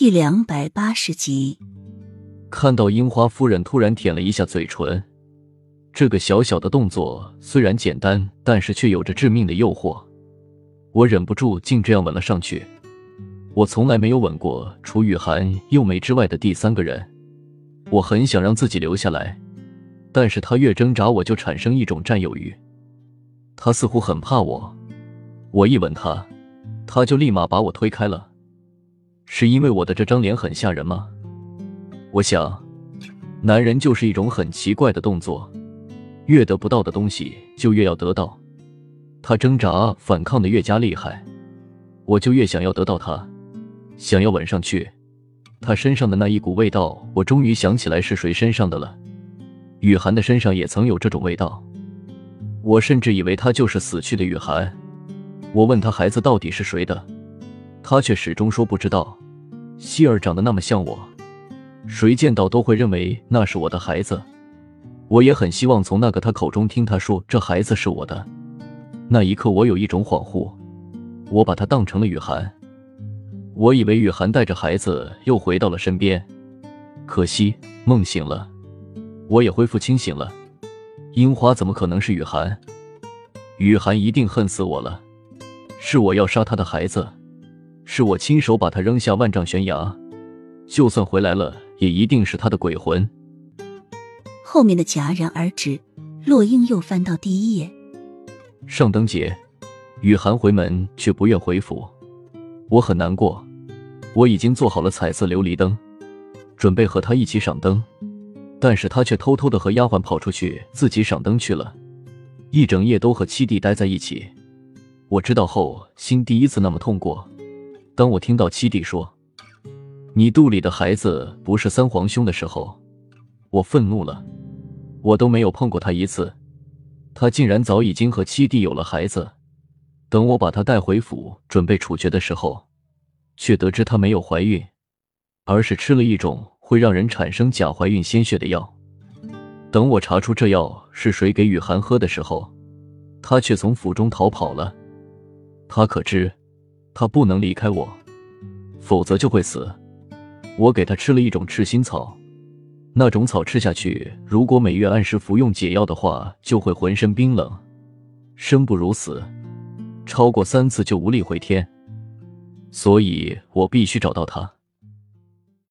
第两百八十集，看到樱花夫人突然舔了一下嘴唇，这个小小的动作虽然简单，但是却有着致命的诱惑。我忍不住竟这样吻了上去。我从来没有吻过除雨涵、幼美之外的第三个人。我很想让自己留下来，但是他越挣扎，我就产生一种占有欲。他似乎很怕我，我一吻他，他就立马把我推开了。是因为我的这张脸很吓人吗？我想，男人就是一种很奇怪的动作，越得不到的东西就越要得到。他挣扎反抗的越加厉害，我就越想要得到他，想要吻上去。他身上的那一股味道，我终于想起来是谁身上的了。雨涵的身上也曾有这种味道，我甚至以为他就是死去的雨涵。我问他孩子到底是谁的？他却始终说不知道。希儿长得那么像我，谁见到都会认为那是我的孩子。我也很希望从那个他口中听他说这孩子是我的。那一刻，我有一种恍惚，我把他当成了雨涵。我以为雨涵带着孩子又回到了身边，可惜梦醒了，我也恢复清醒了。樱花怎么可能是雨涵？雨涵一定恨死我了，是我要杀他的孩子。是我亲手把他扔下万丈悬崖，就算回来了，也一定是他的鬼魂。后面的戛然而止，洛英又翻到第一页。上灯节，雨涵回门却不愿回府，我很难过。我已经做好了彩色琉璃灯，准备和他一起赏灯，但是他却偷偷的和丫鬟跑出去自己赏灯去了，一整夜都和七弟待在一起。我知道后，心第一次那么痛过。当我听到七弟说“你肚里的孩子不是三皇兄”的时候，我愤怒了。我都没有碰过他一次，他竟然早已经和七弟有了孩子。等我把他带回府准备处决的时候，却得知他没有怀孕，而是吃了一种会让人产生假怀孕鲜血的药。等我查出这药是谁给雨涵喝的时候，他却从府中逃跑了。他可知？他不能离开我，否则就会死。我给他吃了一种赤心草，那种草吃下去，如果每月按时服用解药的话，就会浑身冰冷，生不如死，超过三次就无力回天。所以我必须找到他。